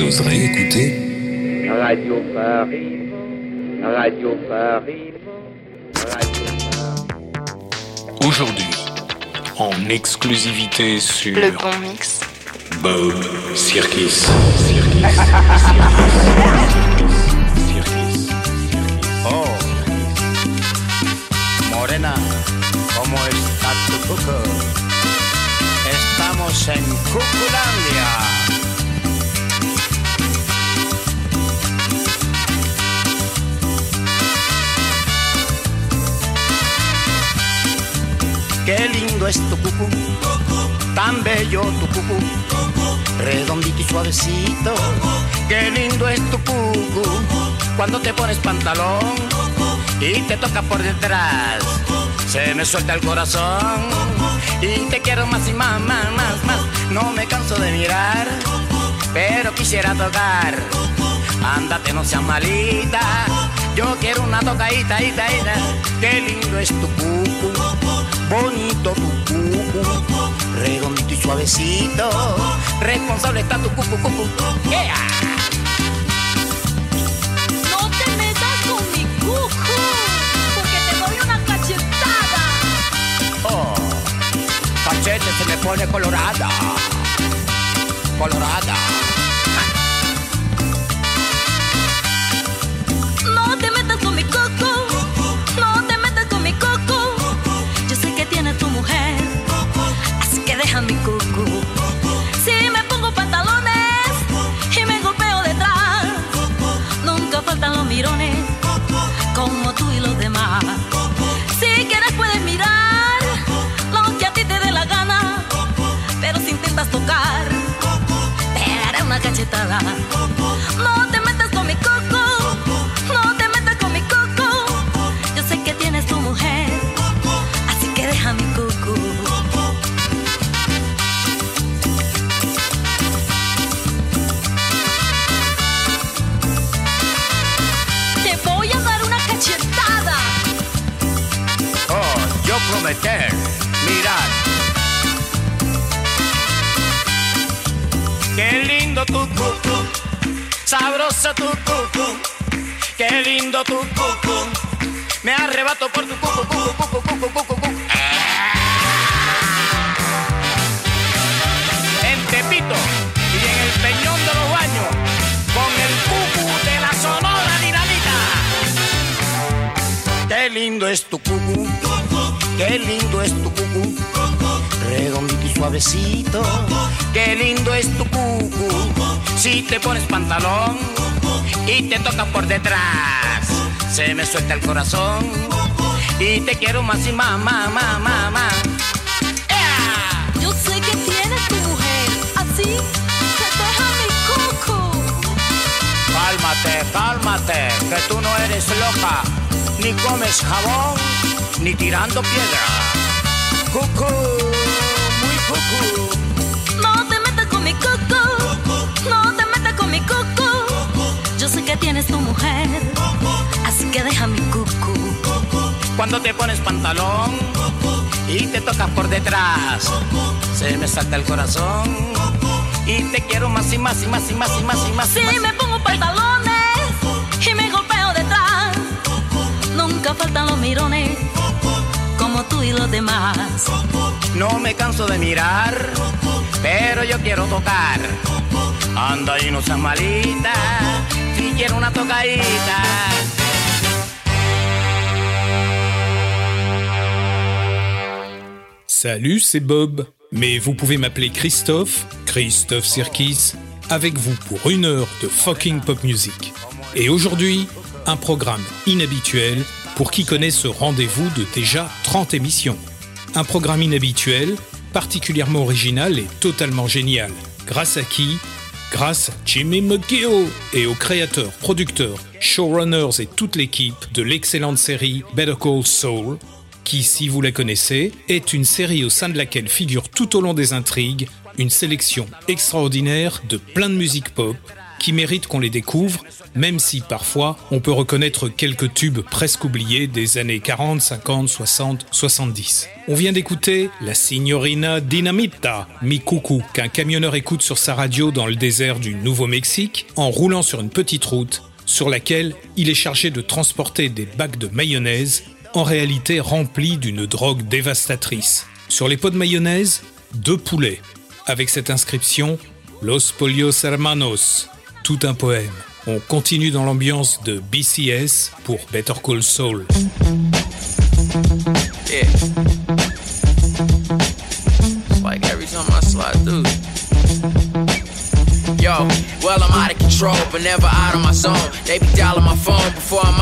Vous oserez écouter Radio Paris, Radio Paris, Radio Paris. Aujourd'hui, en exclusivité sur Le bon mix. Bob Circus. Oh, Morena, ¿cómo está tu cuco? Estamos en Cuculandia. Qué lindo es tu cucu, tan bello tu cucu, redondito y suavecito. Qué lindo es tu cucu, cuando te pones pantalón y te toca por detrás. Se me suelta el corazón y te quiero más y más, más, más, más. No me canso de mirar, pero quisiera tocar. Ándate, no seas malita. Yo quiero una tocadita, ita, ita. Qué lindo es tu cucu, bonito tu cucu, redondito y suavecito. Responsable está tu cucu, cucu. Yeah. No te metas con mi cucu, porque te doy una cachetada. Oh, cachete se me pone colorada. Colorada. tirones. Tu cucu. Qué lindo tu cucu, me arrebato por tu cucu, cucu, cucu, cucu, cucu, cucu. En Tepito y en el Peñón de los Baños, con el cucu de la Sonora Dinamita. Qué lindo es tu cucu, qué lindo es tu cucu, redondito y suavecito. Qué lindo es tu cucu, si te pones pantalón y te toca por detrás, se me suelta el corazón y te quiero más y más, más, más, más, más. Yo sé que tienes tu mujer, así que deja mi coco. Cálmate, cálmate, que tú no eres loca, ni comes jabón, ni tirando piedra. Cucú, tienes tu mujer, así que deja mi cucu. Cuando te pones pantalón y te tocas por detrás, se me salta el corazón y te quiero más y más y más y más y más y más. Si más. me pongo pantalones y me golpeo detrás, nunca faltan los mirones, como tú y los demás. No me canso de mirar, pero yo quiero tocar. Anda y no seas malita, Salut, c'est Bob. Mais vous pouvez m'appeler Christophe, Christophe Sirkis, avec vous pour une heure de fucking pop music. Et aujourd'hui, un programme inhabituel pour qui connaît ce rendez-vous de déjà 30 émissions. Un programme inhabituel, particulièrement original et totalement génial. Grâce à qui Grâce à Jimmy McGill et aux créateurs, producteurs, showrunners et toute l'équipe de l'excellente série Better Call Saul, qui, si vous la connaissez, est une série au sein de laquelle figure tout au long des intrigues une sélection extraordinaire de plein de musique pop, qui méritent qu'on les découvre, même si parfois on peut reconnaître quelques tubes presque oubliés des années 40, 50, 60, 70. On vient d'écouter la Signorina Dinamita, mi qu'un camionneur écoute sur sa radio dans le désert du Nouveau-Mexique en roulant sur une petite route sur laquelle il est chargé de transporter des bacs de mayonnaise, en réalité remplis d'une drogue dévastatrice. Sur les pots de mayonnaise, deux poulets, avec cette inscription Los Polios Hermanos, tout un poème. On continue dans l'ambiance de BCS pour Better Call Saul. Yeah. Like every time I slide through. Yo, well, I'm out of control, but never out of my zone. They be dialing my phone before I'm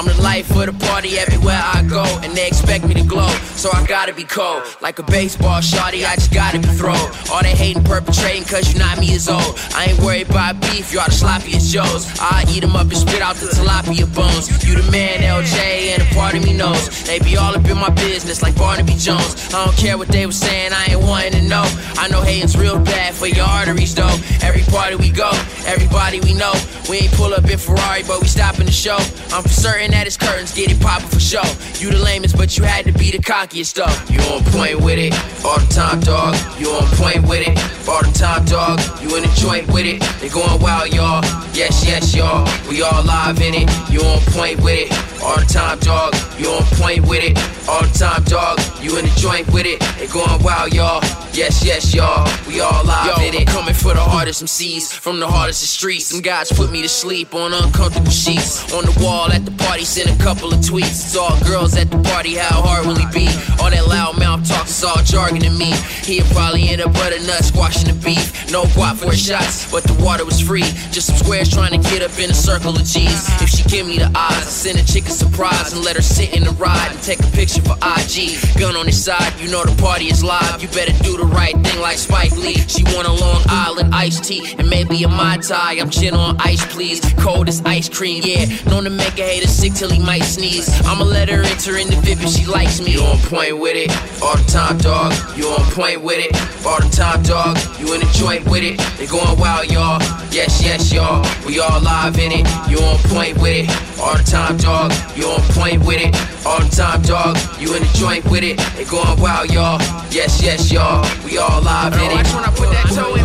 I'm the life of the party everywhere I go, and they expect me to glow, so I gotta be cold. Like a baseball shotty, I just gotta be thrown. All they hating, perpetrating, cause you not me as old. I ain't worried about beef, y'all the sloppiest Joes. I eat them up and spit out the tilapia bones. You the man, LJ, and a part of me knows. They be all up in my business like Barnaby Jones. I don't care what they was saying, I ain't wanting to know. I know hating's real bad for your arteries, though. Every party we go, everybody we know. We ain't pull up in Ferrari, but we stopping the show. I'm for certain that his curtains, get it poppin' for show. You the lamest, but you had to be the cockiest, though. You on point with it, all the time, dog. You on point with it, all the time, dog. You in the joint with it, they going wild, y'all. Yes, yes, y'all. We all live in it, you on point with it, all the time, dog. You on point with it, all the time, dog. You in the joint with it, they going wild, y'all. Yes, yes, y'all. We all live Yo, in it. Coming for the hardest MCs from the hardest of streets. Some guys put me to sleep on uncomfortable sheets. On the wall at the party, send a couple of tweets. It's all girls at the party, how hard will he be? All that loud mouth talk is all jargon to me. He'll probably end up butternut squashing the beef. No guap for shots, but the water was free. Just some squares trying to get up in a circle of G's. If she give me the eyes, I send a chick a surprise and let her sit in the ride and take a picture for IG. Gun on his side, you know the party is live. You better do the right thing like Spike Lee. She want a Long Island iced tea and maybe a Mai Tai. I'm gin on ice, please. Cold as ice cream, yeah. Known to make a hater sick till he might sneeze. I'ma let her enter in the VIP if she likes me. You on point with it, all the time, dog. You on point with it, all the time, dog. You in the joint with it, they going wild, y'all. Yes, yes, y'all. We all live in it. You on point with it, all the time, dog. You on point with it, all the time, dog. You in the joint with it, they going wild, y'all. Yes, yes, y'all. We all live in it. Watch when I put that toe in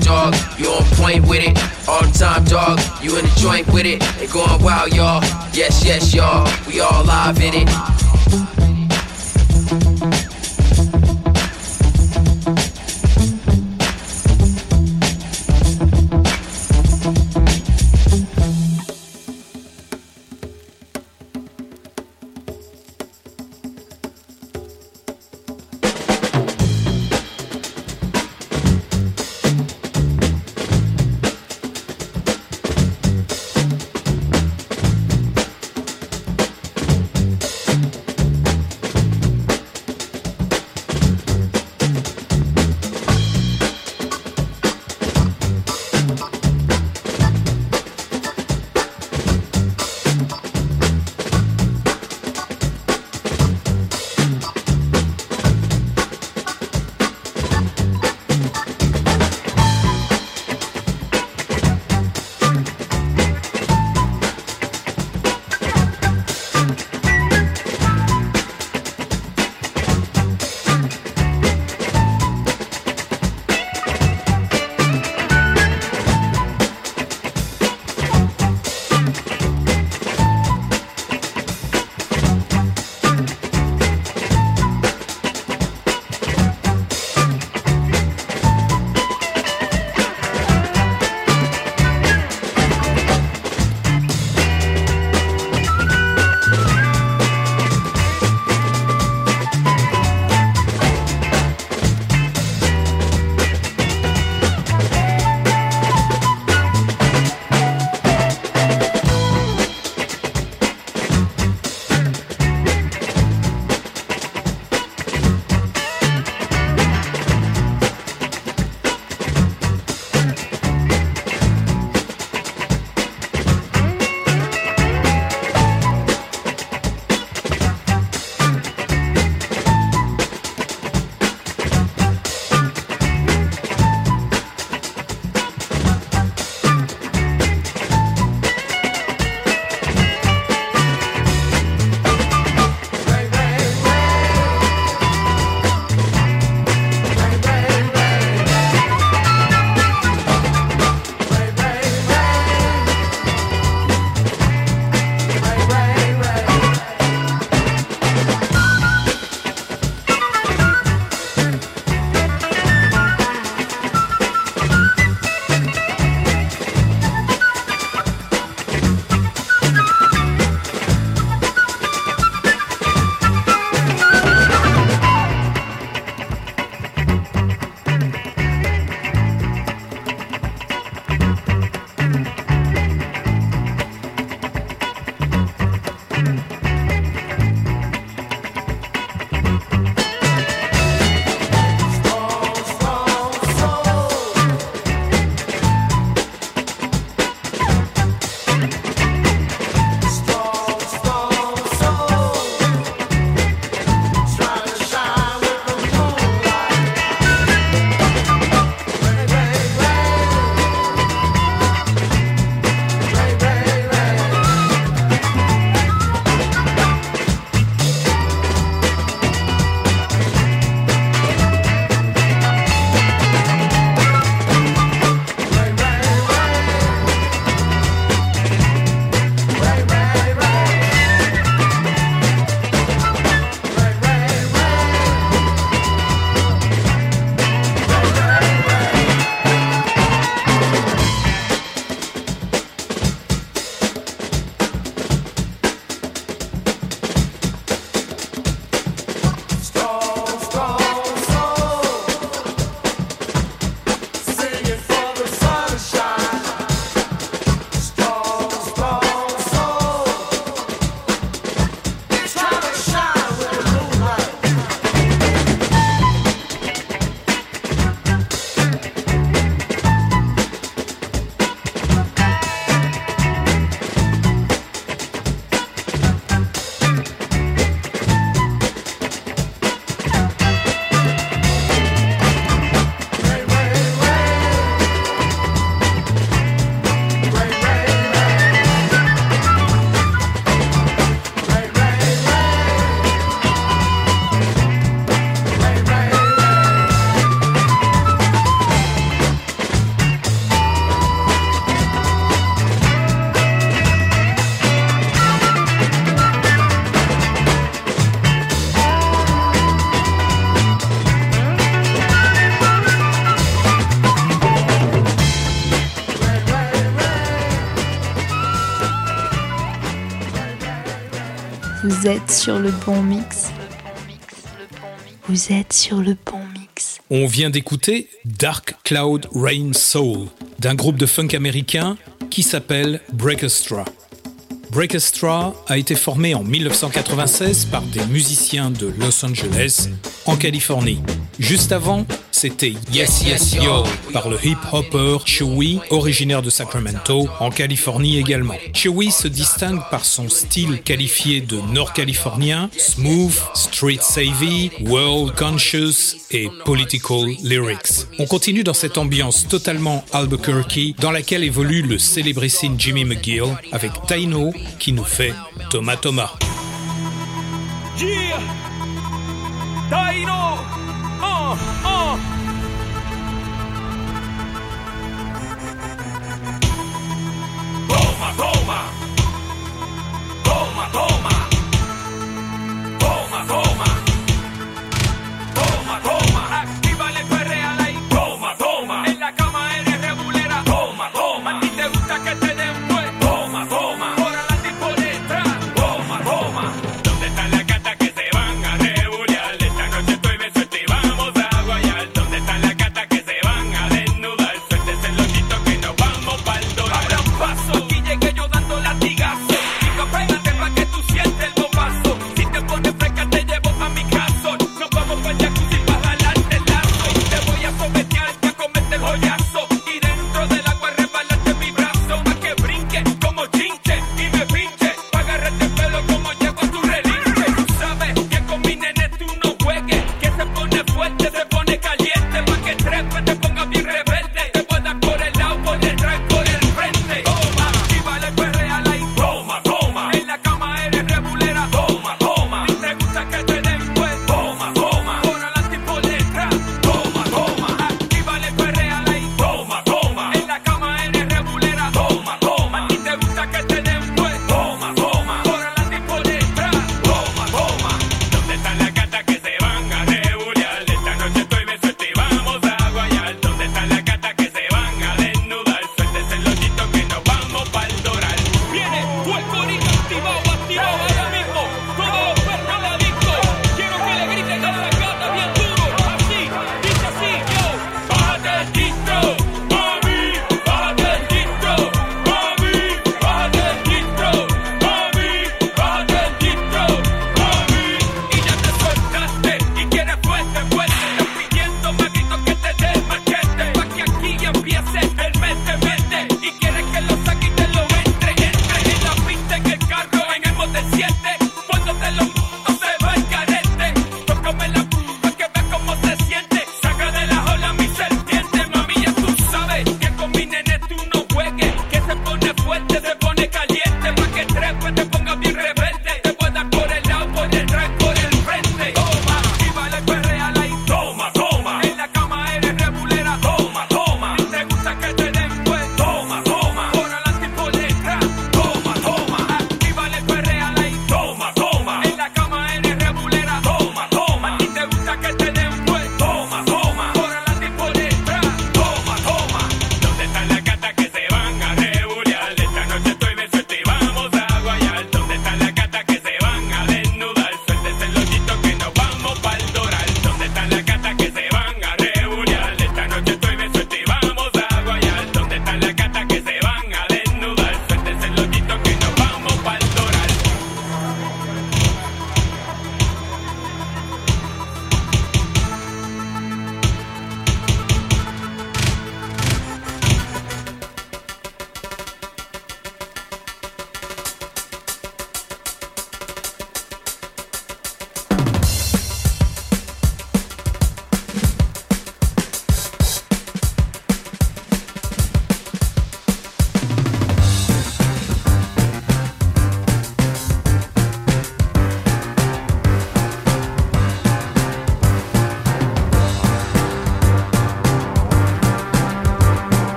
time, dog. You on point with it all the time, dog. You in the joint with it. They going wild, y'all. Yes, yes, y'all. We all live in it. Vous êtes sur le bon mix. Vous êtes sur le bon mix. On vient d'écouter Dark Cloud Rain Soul d'un groupe de funk américain qui s'appelle Breakestra. Breakestra a été formé en 1996 par des musiciens de Los Angeles, en Californie. Juste avant, c'était Yes Yes Yo par le hip-hopper Chewy, originaire de Sacramento, en Californie également. Chewy se distingue par son style qualifié de nord-californien, smooth, street savvy, world conscious et political lyrics. On continue dans cette ambiance totalement Albuquerque dans laquelle évolue le célébrissime Jimmy McGill avec Taino qui nous fait Thomas Thomas. oh, oh. Toma, toma! Toma, toma!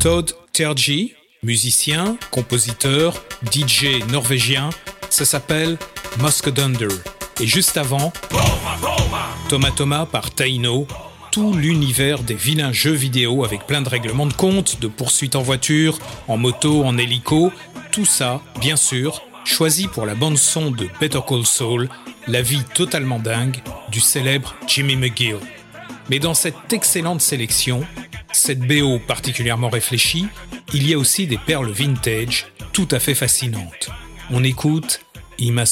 Todd Terji, musicien, compositeur, DJ norvégien, ça s'appelle Muskedunder. Et juste avant, Thomas Thomas par Taino, tout l'univers des vilains jeux vidéo avec plein de règlements de compte, de poursuites en voiture, en moto, en hélico, tout ça, bien sûr, choisi pour la bande son de Better Call Saul, la vie totalement dingue du célèbre Jimmy McGill. Mais dans cette excellente sélection, cette BO particulièrement réfléchie, il y a aussi des perles vintage tout à fait fascinantes. On écoute Ima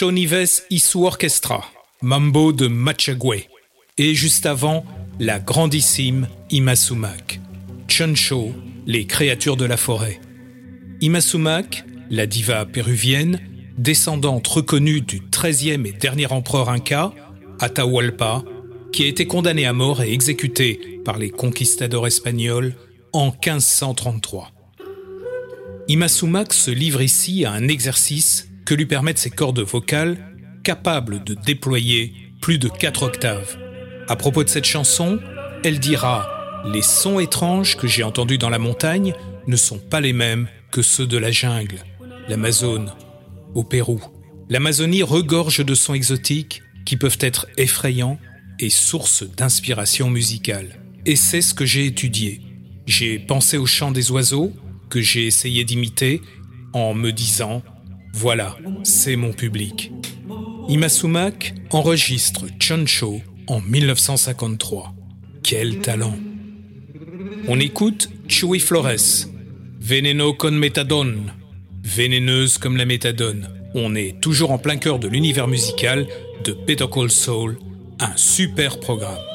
Lucho Nives y su orchestra, Mambo de Machagüe. Et juste avant, la grandissime Imasumak, Chuncho, les créatures de la forêt. Imasumak, la diva péruvienne, descendante reconnue du 13e et dernier empereur inca, Atahualpa, qui a été condamné à mort et exécuté par les conquistadors espagnols en 1533. Imasumak se livre ici à un exercice lui permettent ses cordes vocales capables de déployer plus de 4 octaves. À propos de cette chanson, elle dira Les sons étranges que j'ai entendus dans la montagne ne sont pas les mêmes que ceux de la jungle, l'Amazone, au Pérou. L'Amazonie regorge de sons exotiques qui peuvent être effrayants et source d'inspiration musicale. Et c'est ce que j'ai étudié. J'ai pensé au chant des oiseaux que j'ai essayé d'imiter en me disant voilà, c'est mon public. Imasumak enregistre Choncho en 1953. Quel talent On écoute Chuy Flores, Veneno con méthadone, vénéneuse comme la méthadone. On est toujours en plein cœur de l'univers musical de Call Soul, un super programme.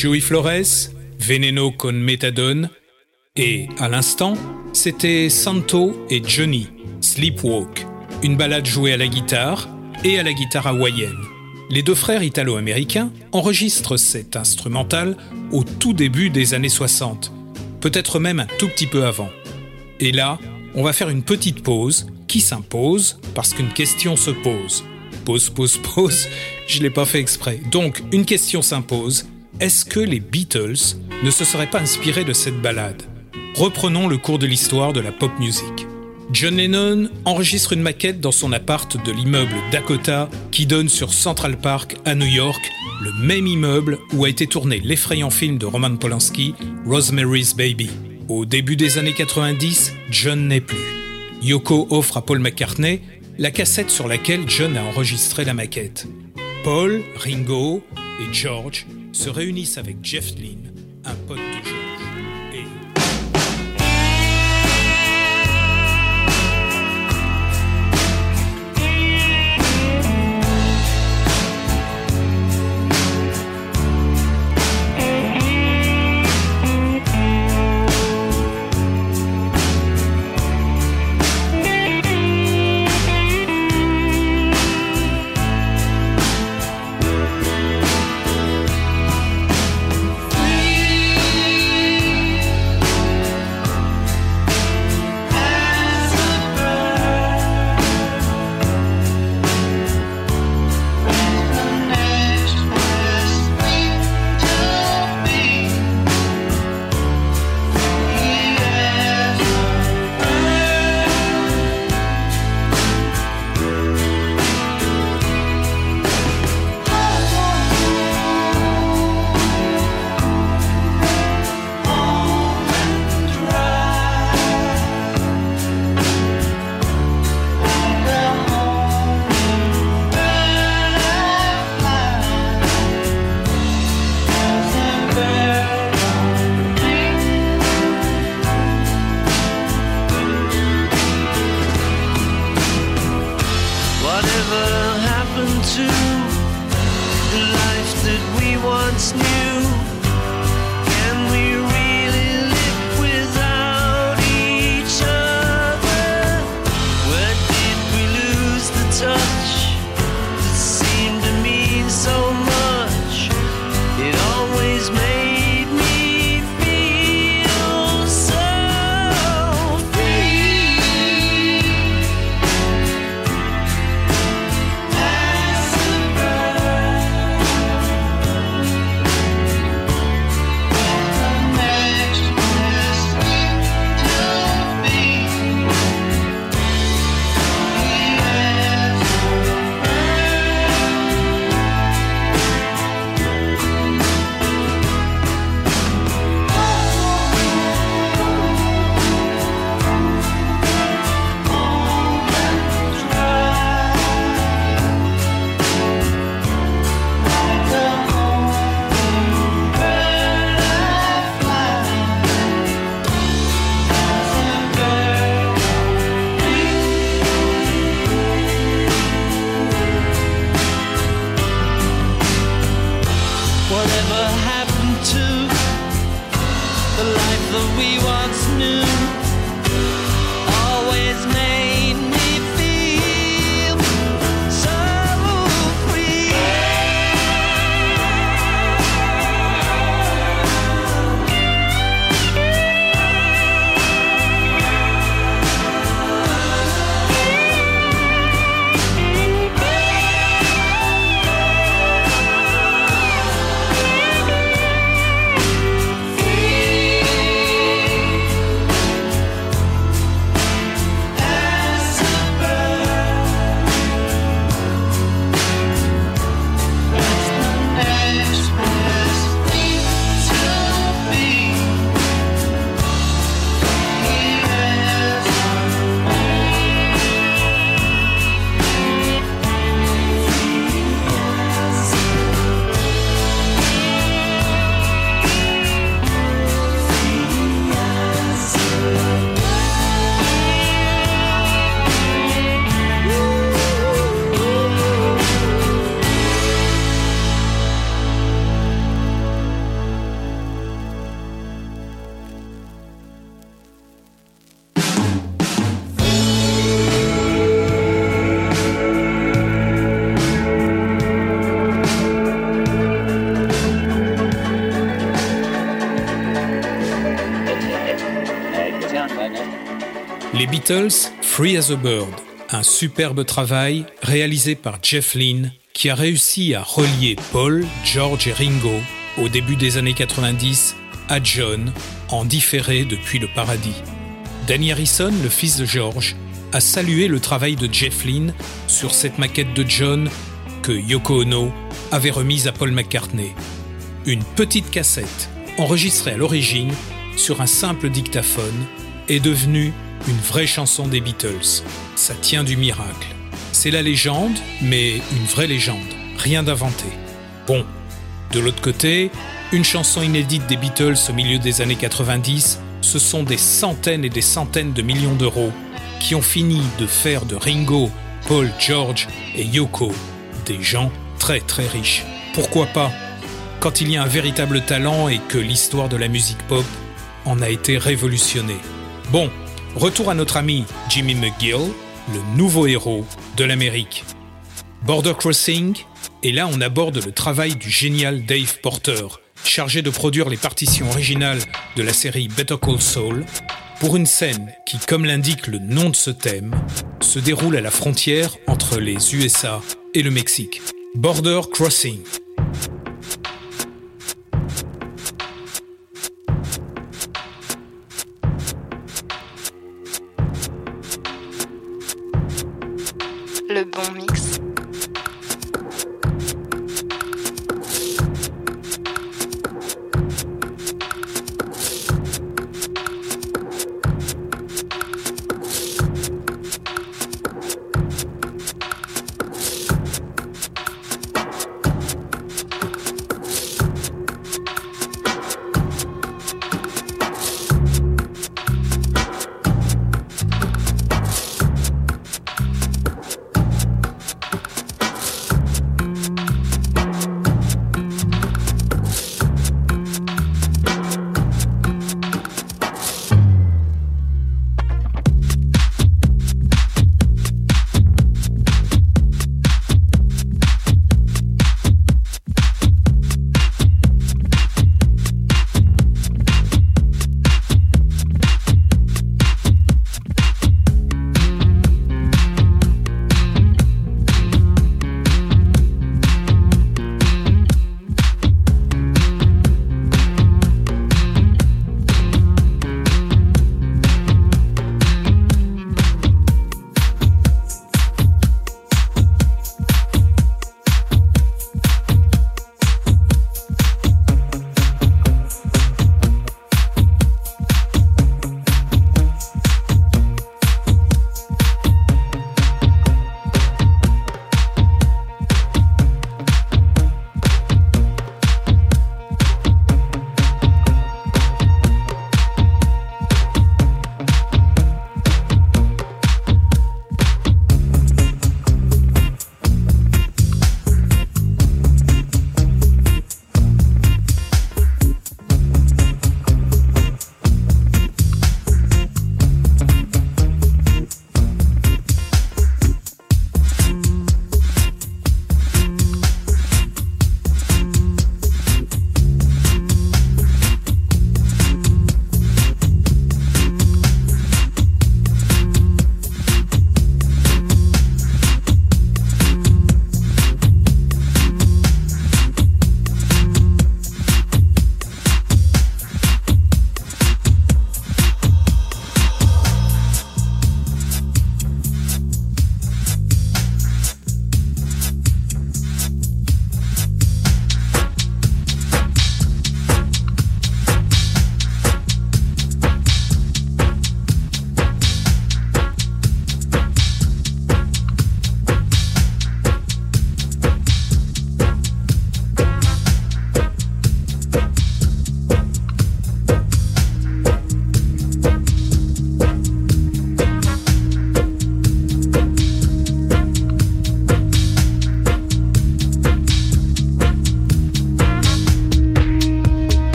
Joey Flores, Veneno con Metadone, et à l'instant, c'était Santo et Johnny, Sleepwalk, une balade jouée à la guitare et à la guitare hawaïenne. Les deux frères italo-américains enregistrent cet instrumental au tout début des années 60, peut-être même un tout petit peu avant. Et là, on va faire une petite pause qui s'impose parce qu'une question se pose. Pause, pause, pause, je l'ai pas fait exprès. Donc, une question s'impose. Est-ce que les Beatles ne se seraient pas inspirés de cette balade? Reprenons le cours de l'histoire de la pop music. John Lennon enregistre une maquette dans son appart de l'immeuble Dakota qui donne sur Central Park à New York, le même immeuble où a été tourné l'effrayant film de Roman Polanski, Rosemary's Baby. Au début des années 90, John n'est plus. Yoko offre à Paul McCartney la cassette sur laquelle John a enregistré la maquette. Paul, Ringo et George se réunissent avec Jeff Lynne, un pote de Free as a Bird, un superbe travail réalisé par Jeff Lynne qui a réussi à relier Paul, George et Ringo au début des années 90 à John en différé depuis le paradis. Danny Harrison, le fils de George, a salué le travail de Jeff Lynne sur cette maquette de John que Yoko Ono avait remise à Paul McCartney. Une petite cassette enregistrée à l'origine sur un simple dictaphone est devenue une vraie chanson des Beatles. Ça tient du miracle. C'est la légende, mais une vraie légende, rien d'inventé. Bon, de l'autre côté, une chanson inédite des Beatles au milieu des années 90, ce sont des centaines et des centaines de millions d'euros qui ont fini de faire de Ringo, Paul, George et Yoko des gens très très riches. Pourquoi pas? Quand il y a un véritable talent et que l'histoire de la musique pop en a été révolutionnée. Bon, retour à notre ami Jimmy McGill, le nouveau héros de l'Amérique. Border Crossing, et là on aborde le travail du génial Dave Porter, chargé de produire les partitions originales de la série Better Call Saul, pour une scène qui, comme l'indique le nom de ce thème, se déroule à la frontière entre les USA et le Mexique. Border Crossing. Le bon mix.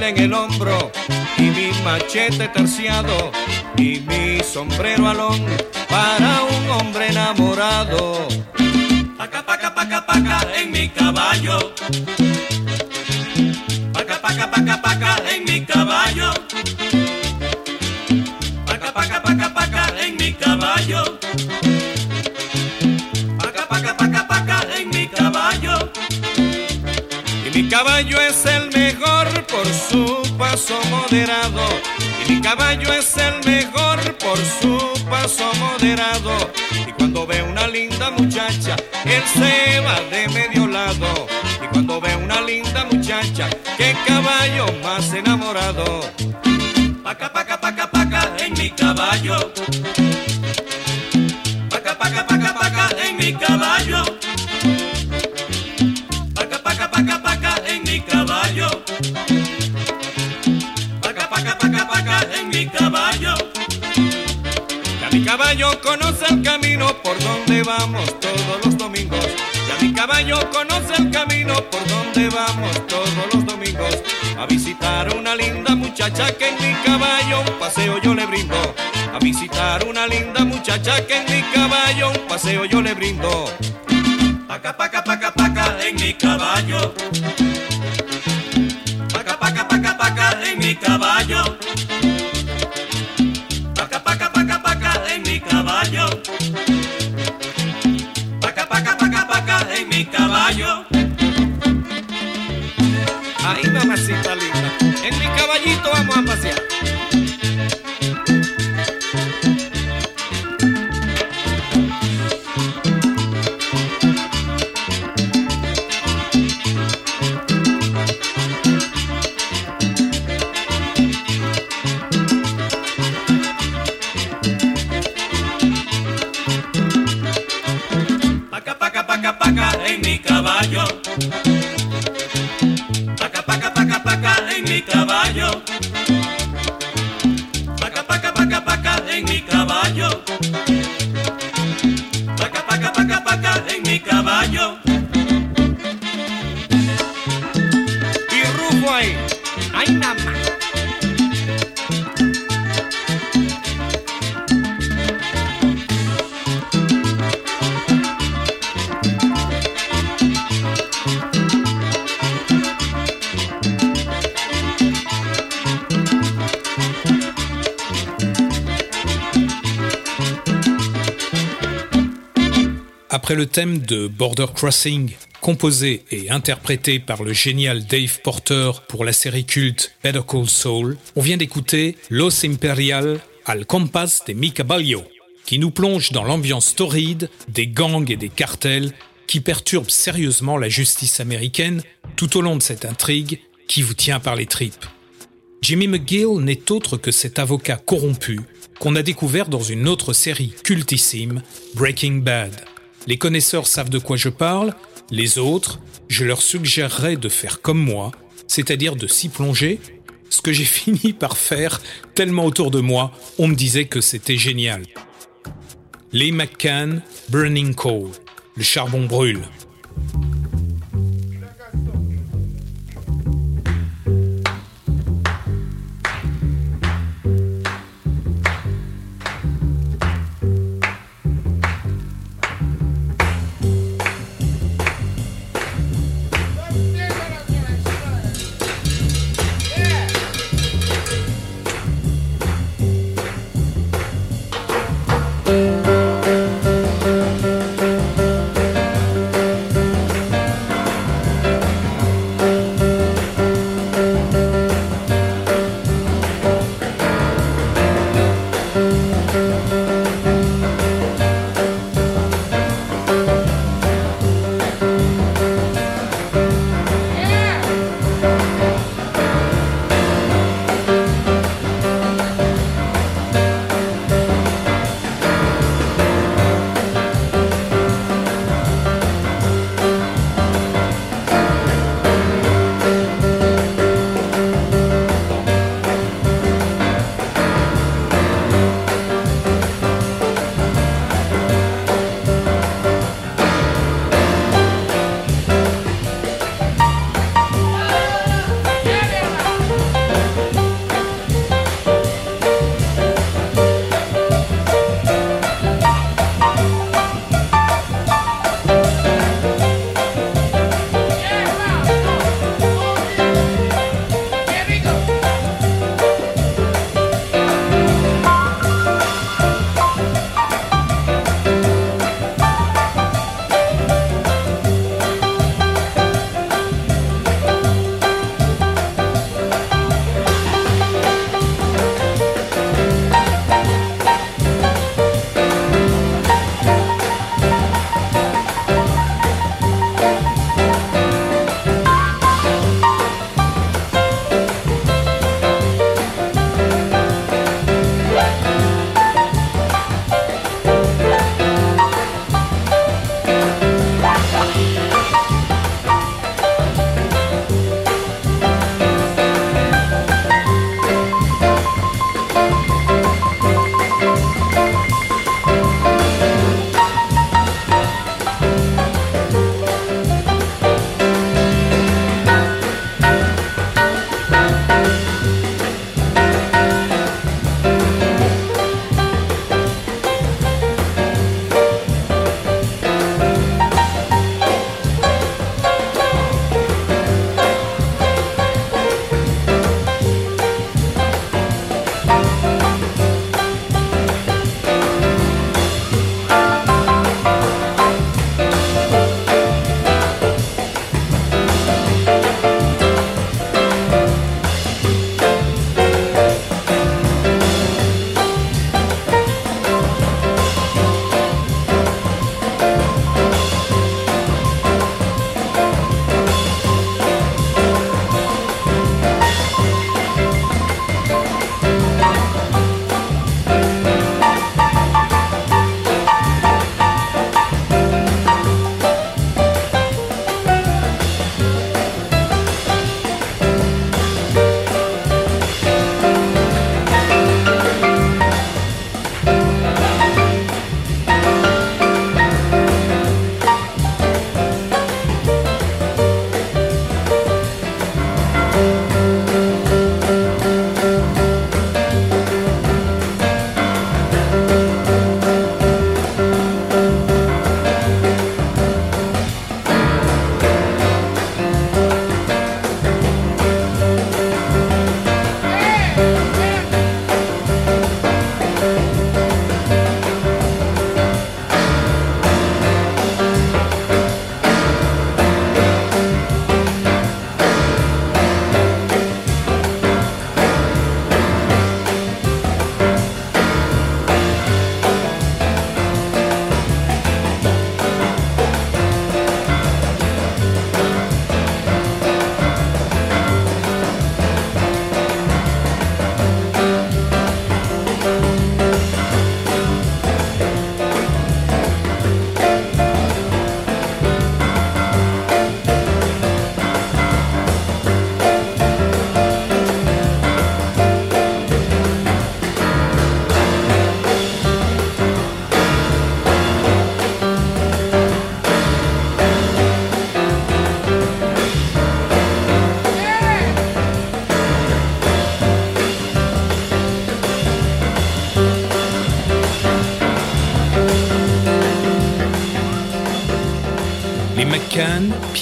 En el hombro y mi machete terciado y mi sombrero alón para un hombre enamorado. Paca, paca, paca, paca en mi caballo. Paca, paca, paca, paca en mi caballo. Paca, paca, paca, paca en mi caballo. Paca, paca, paca, paca en mi caballo. Y mi caballo es el por su paso moderado. Y mi caballo es el mejor por su paso moderado. Y cuando ve una linda muchacha, él se va de medio lado. Y cuando ve una linda muchacha, qué caballo más enamorado. Paca, paca, paca, paca en mi caballo. Conoce el camino por donde vamos todos los domingos. Ya mi caballo conoce el camino por donde vamos todos los domingos. A visitar una linda muchacha que en mi caballo un paseo yo le brindo. A visitar una linda muchacha que en mi caballo un paseo yo le brindo. Paca, paca, paca, paca en mi caballo. Après le thème de Border Crossing, composé et interprété par le génial Dave Porter pour la série culte Better Call Saul, on vient d'écouter Los Imperial al compás de mi caballo, qui nous plonge dans l'ambiance torride des gangs et des cartels qui perturbent sérieusement la justice américaine tout au long de cette intrigue qui vous tient par les tripes. Jimmy McGill n'est autre que cet avocat corrompu qu'on a découvert dans une autre série cultissime, Breaking Bad. Les connaisseurs savent de quoi je parle, les autres, je leur suggérerais de faire comme moi, c'est-à-dire de s'y plonger, ce que j'ai fini par faire tellement autour de moi, on me disait que c'était génial. Lee McCann, Burning Coal, le charbon brûle.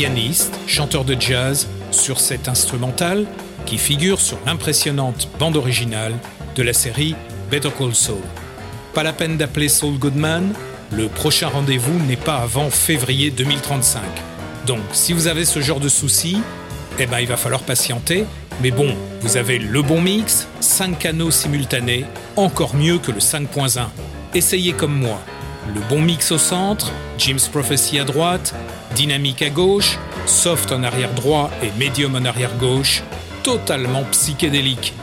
McCann, pianistes, chanteurs de jazz, sur cet instrumental qui figure sur l'impressionnante bande originale de la série Better Call Saul. Pas la peine d'appeler Saul Goodman, le prochain rendez-vous n'est pas avant février 2035. Donc si vous avez ce genre de soucis, eh ben il va falloir patienter. Mais bon, vous avez le bon mix, 5 canaux simultanés, encore mieux que le 5.1. Essayez comme moi. Le bon mix au centre, Jim's Prophecy à droite, dynamique à gauche, soft en arrière droit et medium en arrière gauche, totalement psychédélique.